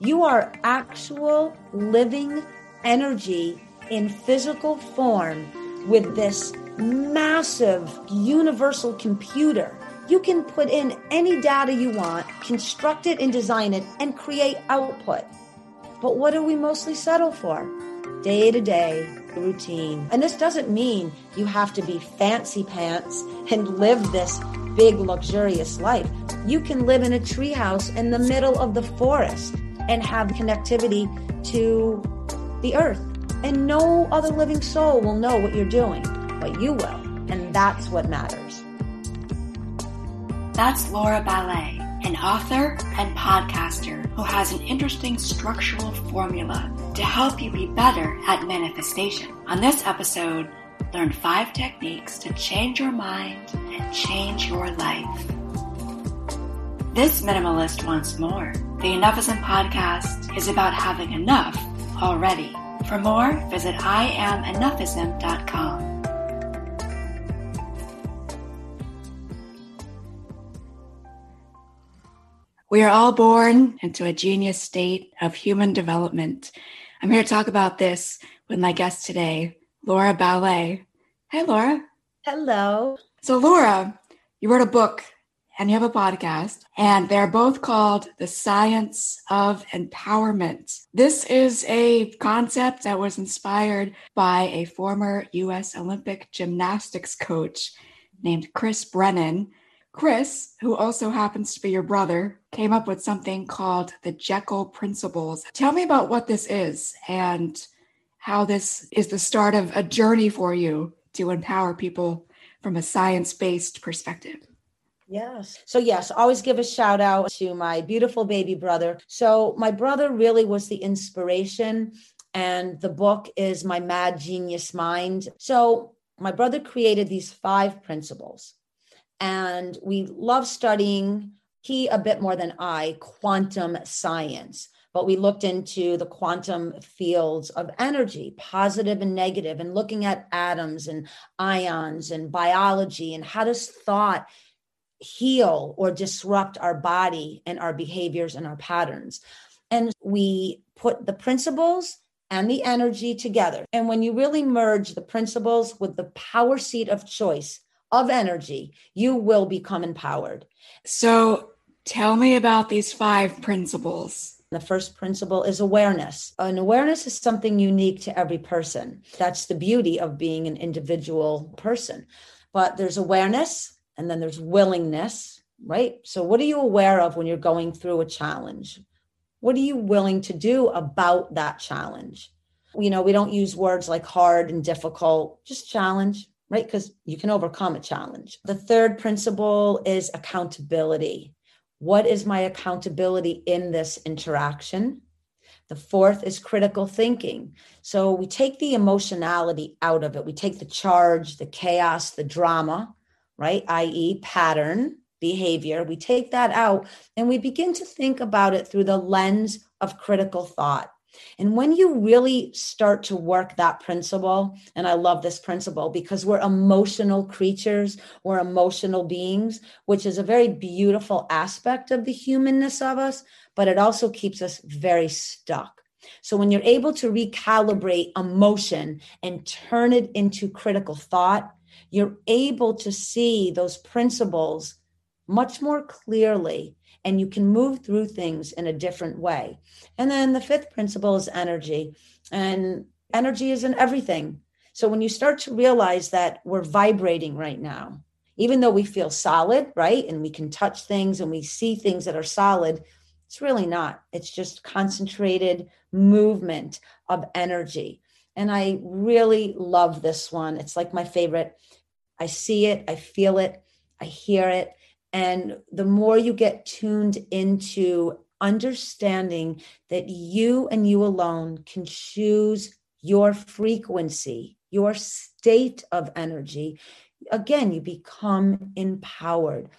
You are actual living energy in physical form with this massive universal computer. You can put in any data you want, construct it and design it, and create output. But what do we mostly settle for? Day to day routine. And this doesn't mean you have to be fancy pants and live this big, luxurious life. You can live in a treehouse in the middle of the forest and have connectivity to the earth. And no other living soul will know what you're doing, but you will. And that's what matters. That's Laura Ballet, an author and podcaster who has an interesting structural formula to help you be better at manifestation. On this episode, learn five techniques to change your mind and change your life. This minimalist wants more. The Enoughism podcast is about having enough already. For more, visit IamEnoughism.com. We are all born into a genius state of human development. I'm here to talk about this with my guest today, Laura Ballet. Hey, Laura. Hello. So, Laura, you wrote a book and you have a podcast, and they're both called The Science of Empowerment. This is a concept that was inspired by a former US Olympic gymnastics coach named Chris Brennan. Chris, who also happens to be your brother, came up with something called the Jekyll Principles. Tell me about what this is and how this is the start of a journey for you to empower people from a science based perspective. Yes. So, yes, always give a shout out to my beautiful baby brother. So, my brother really was the inspiration, and the book is My Mad Genius Mind. So, my brother created these five principles, and we love studying, he a bit more than I, quantum science but we looked into the quantum fields of energy, positive and negative, and looking at atoms and ions and biology and how does thought heal or disrupt our body and our behaviors and our patterns. And we put the principles and the energy together. And when you really merge the principles with the power seat of choice of energy, you will become empowered. So tell me about these five principles. The first principle is awareness. And awareness is something unique to every person. That's the beauty of being an individual person. But there's awareness, and then there's willingness, right? So, what are you aware of when you're going through a challenge? What are you willing to do about that challenge? You know, we don't use words like hard and difficult, just challenge, right? Because you can overcome a challenge. The third principle is accountability. What is my accountability in this interaction? The fourth is critical thinking. So we take the emotionality out of it. We take the charge, the chaos, the drama, right? i.e., pattern behavior. We take that out and we begin to think about it through the lens of critical thought. And when you really start to work that principle, and I love this principle because we're emotional creatures, we're emotional beings, which is a very beautiful aspect of the humanness of us, but it also keeps us very stuck. So when you're able to recalibrate emotion and turn it into critical thought, you're able to see those principles much more clearly and you can move through things in a different way. And then the fifth principle is energy, and energy is in everything. So when you start to realize that we're vibrating right now, even though we feel solid, right? And we can touch things and we see things that are solid, it's really not. It's just concentrated movement of energy. And I really love this one. It's like my favorite. I see it, I feel it, I hear it. And the more you get tuned into understanding that you and you alone can choose your frequency, your state of energy, again, you become empowered.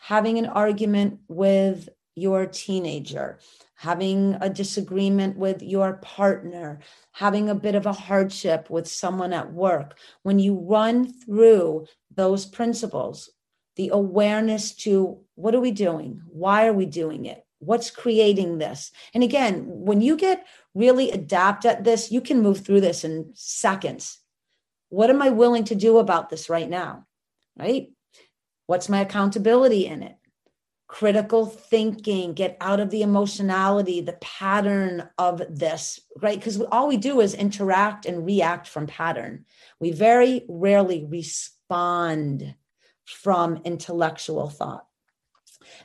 Having an argument with your teenager, having a disagreement with your partner, having a bit of a hardship with someone at work, when you run through those principles, the awareness to what are we doing? Why are we doing it? What's creating this? And again, when you get really adept at this, you can move through this in seconds. What am I willing to do about this right now? Right? What's my accountability in it? Critical thinking, get out of the emotionality, the pattern of this, right? Because all we do is interact and react from pattern. We very rarely respond from intellectual thought.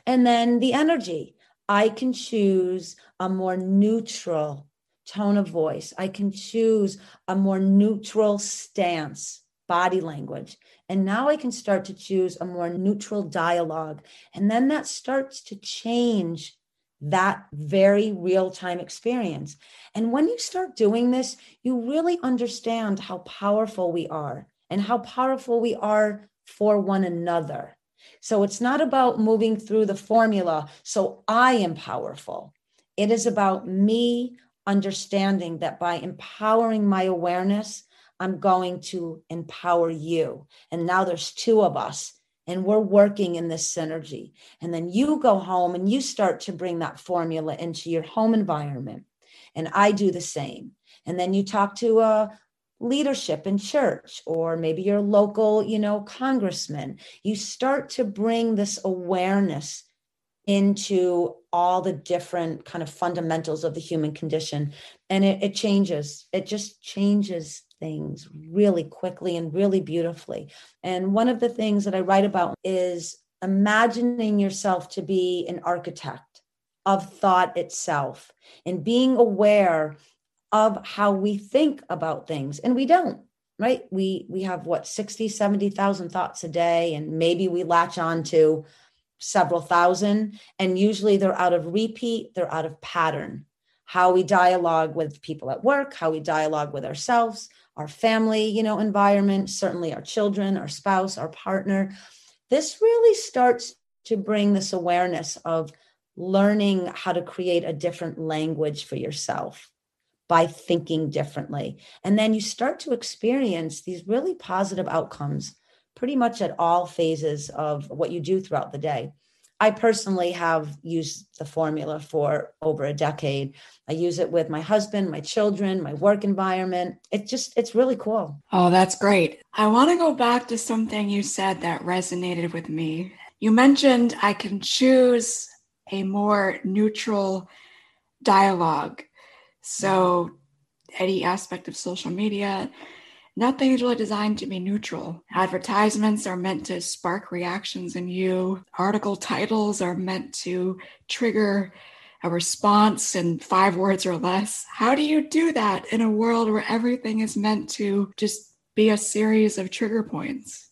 And then the energy. I can choose a more neutral tone of voice. I can choose a more neutral stance, body language. And now I can start to choose a more neutral dialogue. And then that starts to change that very real time experience. And when you start doing this, you really understand how powerful we are and how powerful we are for one another. So it's not about moving through the formula so I am powerful. It is about me understanding that by empowering my awareness, I'm going to empower you. And now there's two of us and we're working in this synergy. And then you go home and you start to bring that formula into your home environment. And I do the same. And then you talk to a leadership in church or maybe your local, you know, congressman. You start to bring this awareness into all the different kind of fundamentals of the human condition and it, it changes it just changes things really quickly and really beautifully. And one of the things that I write about is imagining yourself to be an architect of thought itself and being aware of how we think about things. And we don't right? We we have what 60 70,000 thoughts a day and maybe we latch on to several thousand. And usually they're out of repeat they're out of pattern. How we dialogue with people at work how we dialogue with ourselves our family, you know, environment, certainly our children, our spouse, our partner. This really starts to bring this awareness of learning how to create a different language for yourself by thinking differently. And then you start to experience these really positive outcomes pretty much at all phases of what you do throughout the day. I personally have used the formula for over a decade. I use it with my husband, my children, my work environment. It just, it's really cool. Oh, that's great. I want to go back to something you said that resonated with me. You mentioned I can choose a more neutral dialogue. So, any aspect of social media, Nothing is really designed to be neutral. Advertisements are meant to spark reactions in you. Article titles are meant to trigger a response in five words or less. How do you do that in a world where everything is meant to just be a series of trigger points?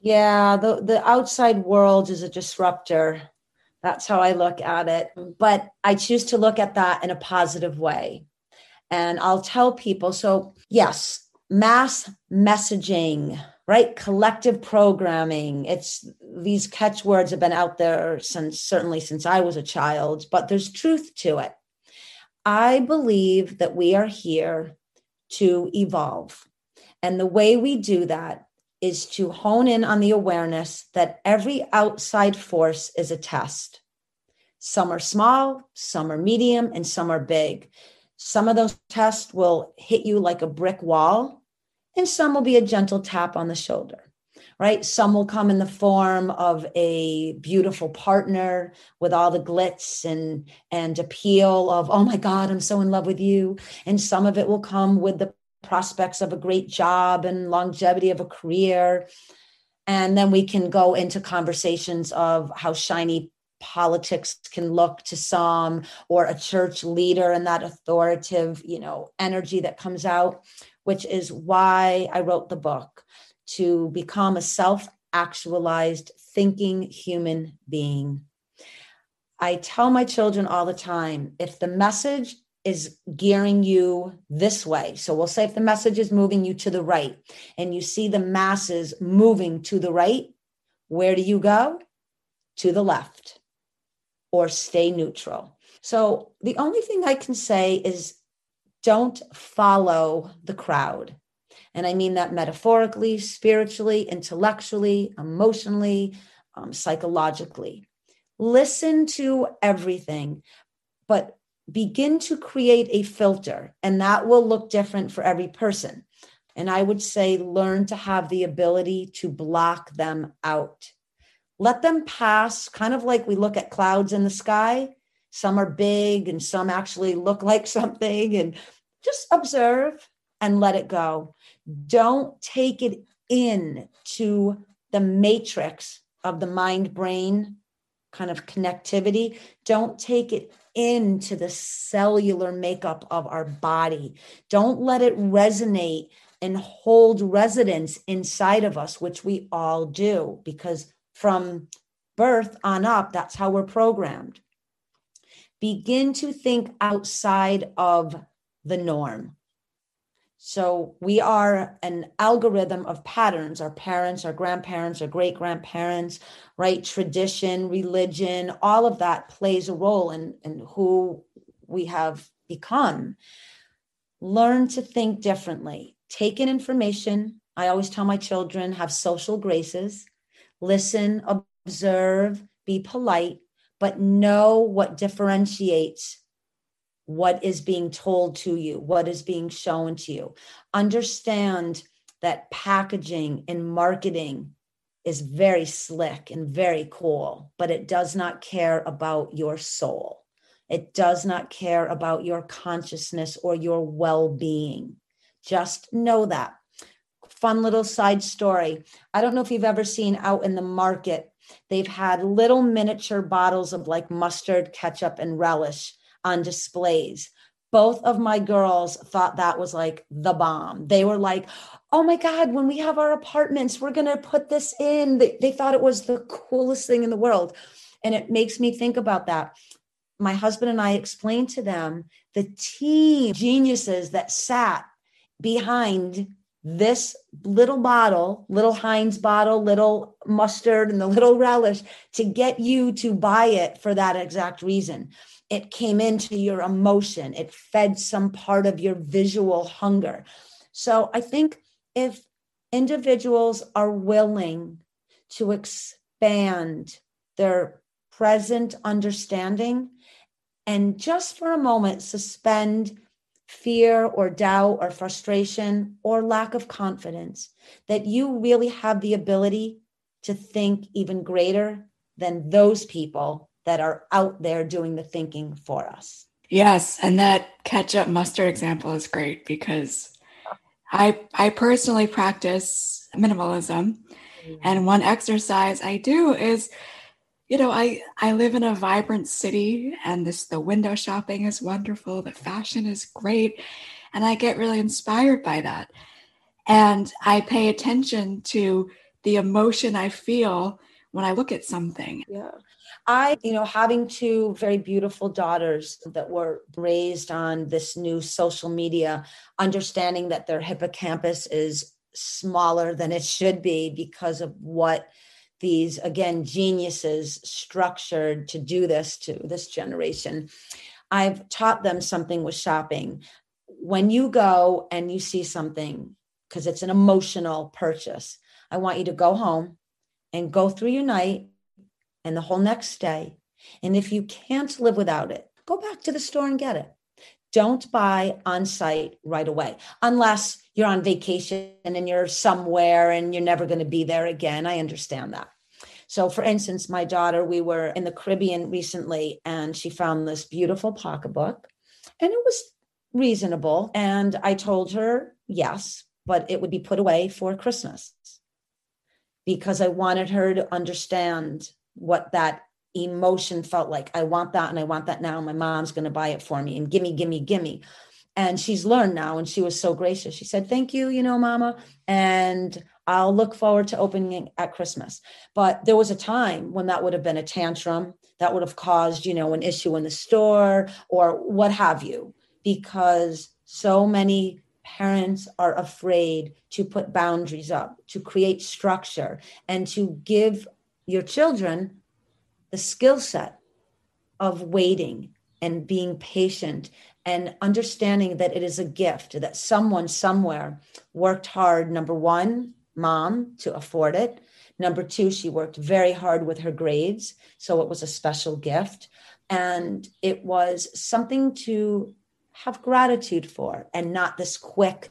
Yeah, the, the outside world is a disruptor. That's how I look at it. But I choose to look at that in a positive way. And I'll tell people so, yes, mass messaging, right? Collective programming. It's these catchwords have been out there since certainly since I was a child, but there's truth to it. I believe that we are here to evolve. And the way we do that is to hone in on the awareness that every outside force is a test. Some are small, some are medium, and some are big. Some of those tests will hit you like a brick wall, and some will be a gentle tap on the shoulder right? Some will come in the form of a beautiful partner with all the glitz and and appeal of oh my god i'm so in love with you. And some of it will come with the prospects of a great job and longevity of a career. And then we can go into conversations of how shiny politics can look to some or a church leader and that authoritative you know energy that comes out which is why I wrote the book to become a self actualized thinking human being. I tell my children all the time if the message is gearing you this way. So we'll say if the message is moving you to the right and you see the masses moving to the right, where do you go? To the left or stay neutral. So the only thing I can say is don't follow the crowd. And I mean that metaphorically, spiritually, intellectually, emotionally, um, psychologically. listen to everything, but begin to create a filter, and that will look different for every person. And I would say learn to have the ability to block them out. Let them pass, kind of like we look at clouds in the sky. Some are big and some actually look like something, and just observe and let it go. Don't take it in to the matrix of the mind brain kind of connectivity. Don't take it into the cellular makeup of our body. Don't let it resonate and hold residence inside of us, which we all do, because from birth on up, that's how we're programmed. Begin to think outside of the norm. So we are an algorithm of patterns. Our parents, our grandparents, our great grandparents, right? Tradition, religion, all of that plays a role in, in who we have become. Learn to think differently. Take in information. I always tell my children have social graces, listen, observe, be polite, but know what differentiates what is being told to you, what is being shown to you. Understand that packaging and marketing is very slick and very cool, but it does not care about your soul. It does not care about your consciousness or your well being. Just know that. Fun little side story. I don't know if you've ever seen out in the market, they've had little miniature bottles of like mustard, ketchup, and relish on displays. Both of my girls thought that was like the bomb. They were like, oh my God, when we have our apartments, we're going to put this in. They, they thought it was the coolest thing in the world. And it makes me think about that. My husband and I explained to them the team geniuses that sat behind this little bottle, little Heinz bottle, little mustard, and the little relish to get you to buy it for that exact reason it came into your emotion, it fed some part of your visual hunger. So I think if individuals are willing to expand their present understanding and just for a moment suspend fear or doubt or frustration or lack of confidence, that you really have the ability to think even greater than those people that are out there doing the thinking for us. Yes, and that ketchup mustard example is great because I I personally practice minimalism mm-hmm. and one exercise I do is you know I I live in a vibrant city and this the window shopping is wonderful, the fashion is great and I get really inspired by that. And I pay attention to the emotion I feel when I look at something. Yeah. I, you know, having two very beautiful daughters that were raised on this new social media, understanding that their hippocampus is smaller than it should be because of what these, again, geniuses structured to do this to this generation. I've taught them something with shopping. When you go and you see something, because it's an emotional purchase, I want you to go home and go through your night and the whole next day. And if you can't live without it, go back to the store and get it. Don't buy on sight right away unless you're on vacation and you're somewhere and you're never going to be there again. I understand that. So, for instance, my daughter, we were in the Caribbean recently and she found this beautiful pocketbook and it was reasonable. And I told her, yes, but it would be put away for Christmas because I wanted her to understand what that emotion felt like. I want that and I want that now. My mom's going to buy it for me and gimme, gimme, gimme. And she's learned now and she was so gracious. She said, Thank you, you know, mama. And I'll look forward to opening at Christmas. But there was a time when that would have been a tantrum that would have caused, you know, an issue in the store or what have you, because so many parents are afraid to put boundaries up, to create structure, and to give your children the skill set of waiting and being patient and understanding that it is a gift that someone somewhere worked hard number one mom to afford it Number two, she worked very hard with her grades. So it was a special gift. And it was something to have gratitude for and not this quick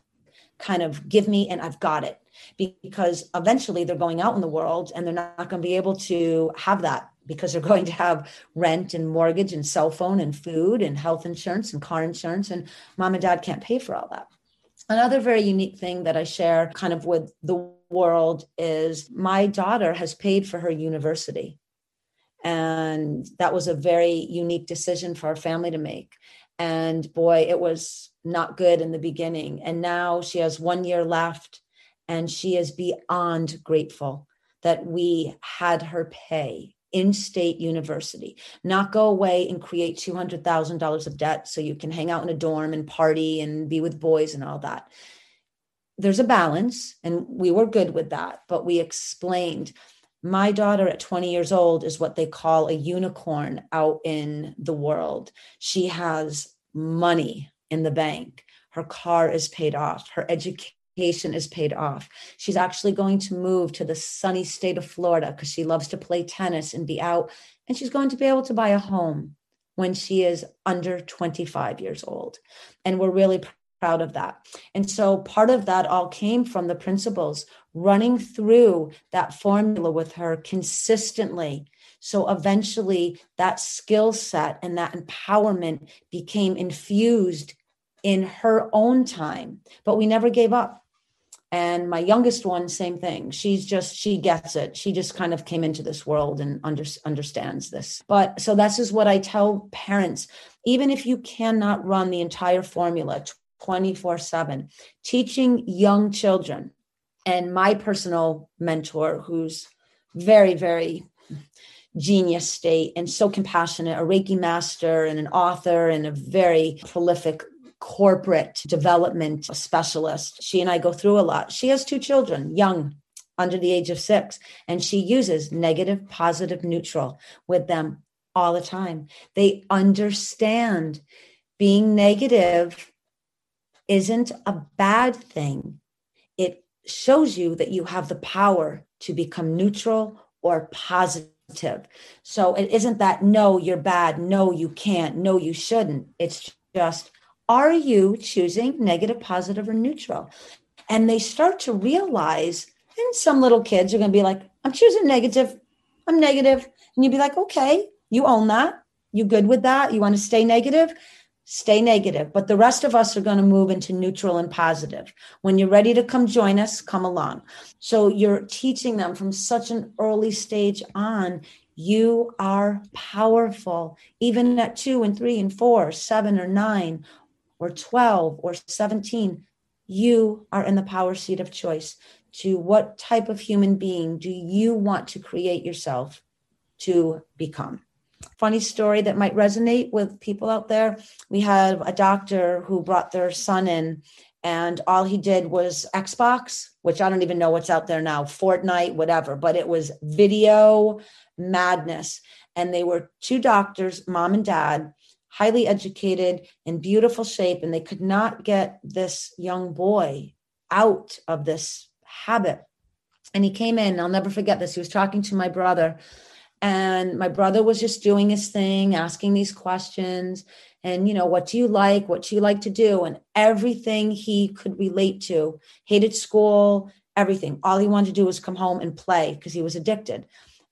kind of give me and I've got it. Because eventually they're going out in the world and they're not going to be able to have that because they're going to have rent and mortgage and cell phone and food and health insurance and car insurance. And mom and dad can't pay for all that. Another very unique thing that I share kind of with the world is my daughter has paid for her university. And that was a very unique decision for our family to make. And boy, it was not good in the beginning. And now she has one year left and she is beyond grateful that we had her pay in state university, not go away and create $200,000 of debt so you can hang out in a dorm and party and be with boys and all that. There's a balance, and we were good with that, but we explained my daughter at 20 years old is what they call a unicorn out in the world. She has money in the bank. Her car is paid off. Her education is paid off. She's actually going to move to the sunny state of Florida because she loves to play tennis and be out. And she's going to be able to buy a home when she is under 25 years old. And we're really proud of that. And so part of that all came from the principles running through that formula with her consistently. So eventually that skill set and that empowerment became infused in her own time, but we never gave up and my youngest one same thing. She's just she gets it. She just kind of came into this world and under, understands this. But so this is what i tell parents. Even if you cannot run the entire formula 24 7 teaching young children and my personal mentor who's very very genius state and so compassionate a reiki master and an author and a very prolific corporate development specialist. She and I go through a lot. She has two children, young, under the age of six, and she uses negative, positive, neutral with them all the time. They understand being negative isn't a bad thing. It shows you that you have the power to become neutral or positive. So it isn't that no, you're bad, no, you can't, no, you shouldn't. It's just are you choosing negative, positive, or neutral? And they start to realize, and some little kids are going to be like, I'm choosing negative. I'm negative. And you'd be like, okay, you own that. You good with that? You want to stay negative? Stay negative. But the rest of us are going to move into neutral and positive. When you're ready to come join us, come along. So you're teaching them from such an early stage on you are powerful, even at two and three and four, seven or nine or 12 or 17, you are in the power seat of choice to what type of human being do you want to create yourself to become. Funny story that might resonate with people out there. We had a doctor who brought their son in, and all he did was Xbox, which I don't even know what's out there now, Fortnite, whatever, but it was video madness. And they were two doctors, mom and dad, highly educated, in beautiful shape, and they could not get this young boy out of this habit. And he came in, I'll never forget this. He was talking to my brother, and my brother was just doing his thing, asking these questions. And, you know, what do you like? What do you like to do? And everything he could relate to, hated school, everything. All he wanted to do was come home and play because he was addicted.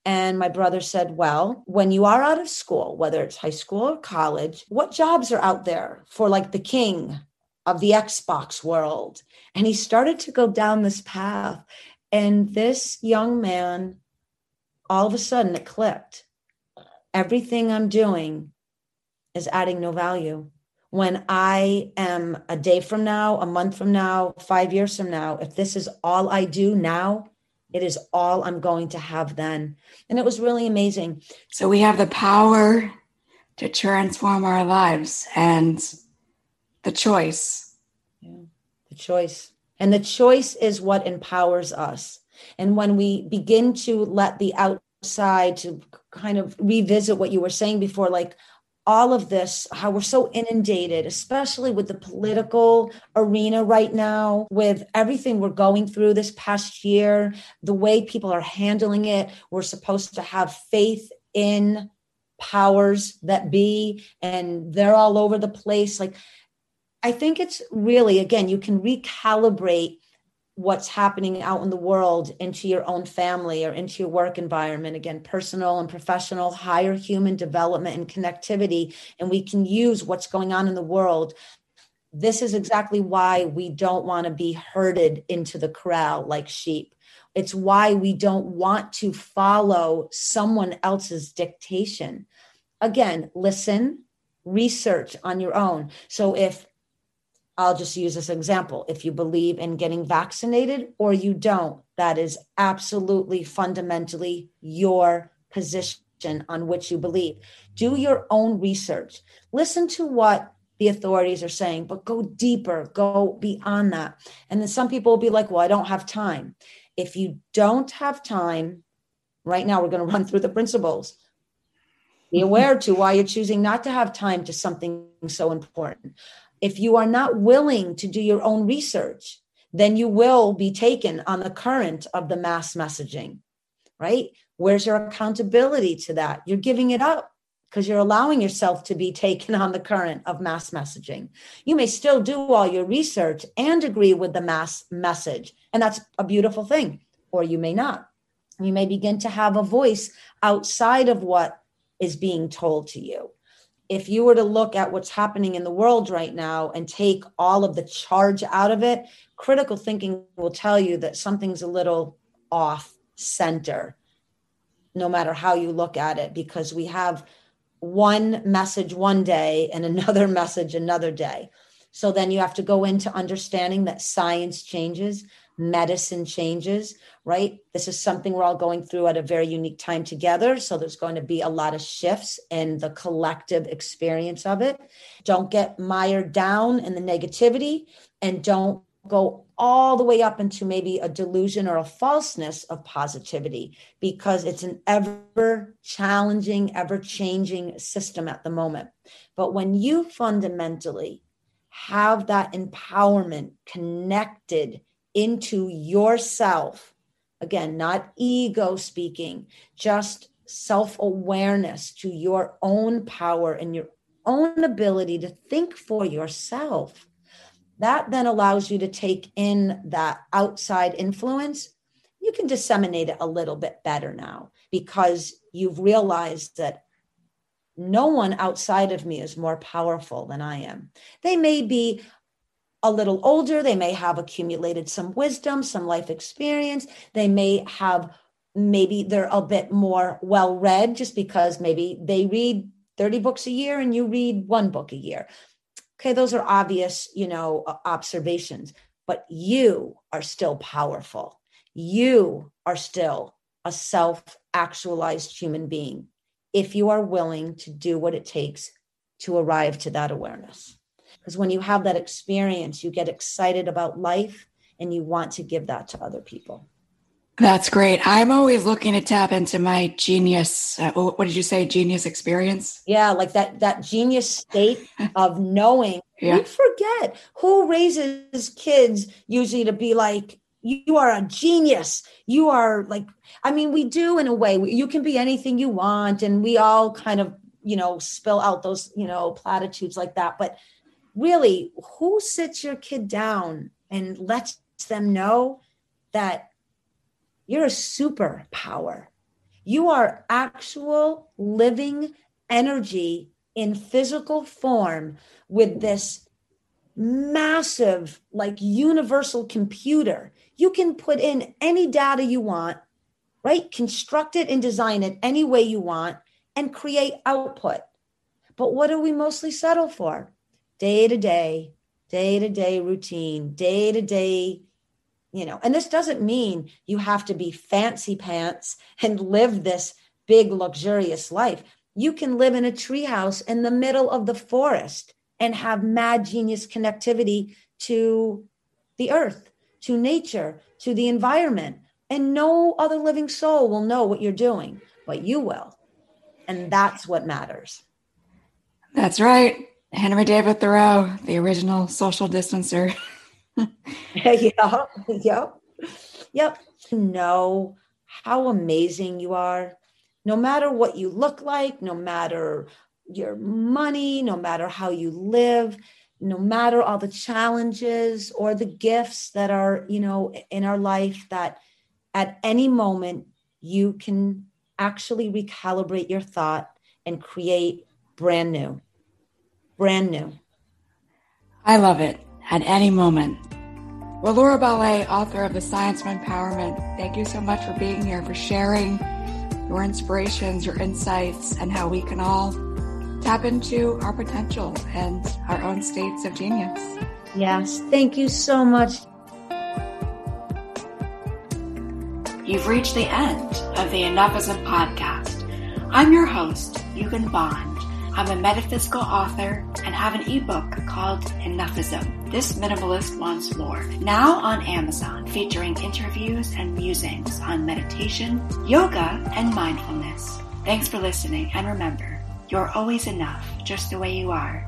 And my brother said, Well, when you are out of school, whether it's high school or college, what jobs are out there for like the king of the Xbox world? And he started to go down this path. And this young man, all of a sudden, it clicked. Everything I'm doing is adding no value. When I am a day from now, a month from now, five years from now, if this is all I do now, it is all I'm going to have then. And it was really amazing. So we have the power to transform our lives and the choice. Yeah, the choice. And the choice is what empowers us. And when we begin to let the outside to kind of revisit what you were saying before, like, all of this, how we're so inundated, especially with the political arena right now, with everything we're going through this past year, the way people are handling it. We're supposed to have faith in powers that be, and they're all over the place. Like, I think it's really, again, you can recalibrate what's happening out in the world into your own family or into your work environment. Again personal and professional higher human development and connectivity and we can use what's going on in the world. This is exactly why we don't want to be herded into the corral like sheep. It's why we don't want to follow someone else's dictation. Again listen research on your own. So if I'll just use this example. If you believe in getting vaccinated or you don't, that is absolutely fundamentally your position on which you believe. Do your own research. Listen to what the authorities are saying, but go deeper, go beyond that. And then some people will be like, well, I don't have time. If you don't have time, right now we're going to run through the principles. Be aware to why you're choosing not to have time to something so important if you are not willing to do your own research, then you will be taken on the current of the mass messaging, right? Where's your accountability to that? You're giving it up because you're allowing yourself to be taken on the current of mass messaging. You may still do all your research and agree with the mass message, and that's a beautiful thing, or you may not. You may begin to have a voice outside of what is being told to you if you were to look at what's happening in the world right now and take all of the charge out of it, critical thinking will tell you that something's a little off center, no matter how you look at it, because we have one message one day and another message another day. So then you have to go into understanding that science changes, medicine changes, right? This is something we're all going through at a very unique time together. So there's going to be a lot of shifts in the collective experience of it. Don't get mired down in the negativity and don't go all the way up into maybe a delusion or a falseness of positivity because it's an ever challenging, ever changing system at the moment. But when you fundamentally have that empowerment connected into yourself. Again, not ego speaking, just self awareness to your own power and your own ability to think for yourself. That then allows you to take in that outside influence. You can disseminate it a little bit better now because you've realized that no one outside of me is more powerful than I am. They may be a little older, they may have accumulated some wisdom, some life experience. They may have maybe they're a bit more well read just because maybe they read 30 books a year and you read one book a year. Okay, those are obvious, you know, observations, but you are still powerful. You are still a self actualized human being if you are willing to do what it takes to arrive to that awareness. Because when you have that experience, you get excited about life and you want to give that to other people. That's great. I'm always looking to tap into my genius. Uh, what did you say? Genius experience? Yeah, like that that genius state of knowing. Yeah. We forget who raises kids usually to be like you are a genius. You are like I mean we do in a way. You can be anything you want and we all kind of, you know, spill out those, you know, platitudes like that, but really who sits your kid down and lets them know that you're a superpower? You are actual living energy in physical form with this massive like universal computer. You can put in any data you want right? Construct it and design it any way you want and create output. But what do we mostly settle for day to day, day to day routine, day to day, you know. And this doesn't mean you have to be fancy pants and live this big, luxurious life. You can live in a treehouse in the middle of the forest and have mad genius connectivity to the earth, to nature, to the environment. And no other living soul will know what you're doing, but you will. And that's what matters. That's right. Henry David Thoreau, the original social distancer. yep, yep, yep. Know how amazing you are, no matter what you look like, no matter your money, no matter how you live, no matter all the challenges or the gifts that are, you know, in our life, that at any moment you can actually recalibrate your thought and create brand new. Brand new. I love it. At any moment. Well, Laura Ballet, author of The Science of Empowerment, thank you so much for being here, for sharing your inspirations, your insights, and how we can all tap into our potential and our own states of genius. Yes, thank you so much. You've reached the end of the Enoughism podcast. I'm your host, Eugene Bond. I'm a metaphysical author and have an ebook called Enoughism. This minimalist wants more. Now on Amazon, featuring interviews and musings on meditation, yoga, and mindfulness. Thanks for listening, and remember, you're always enough just the way you are.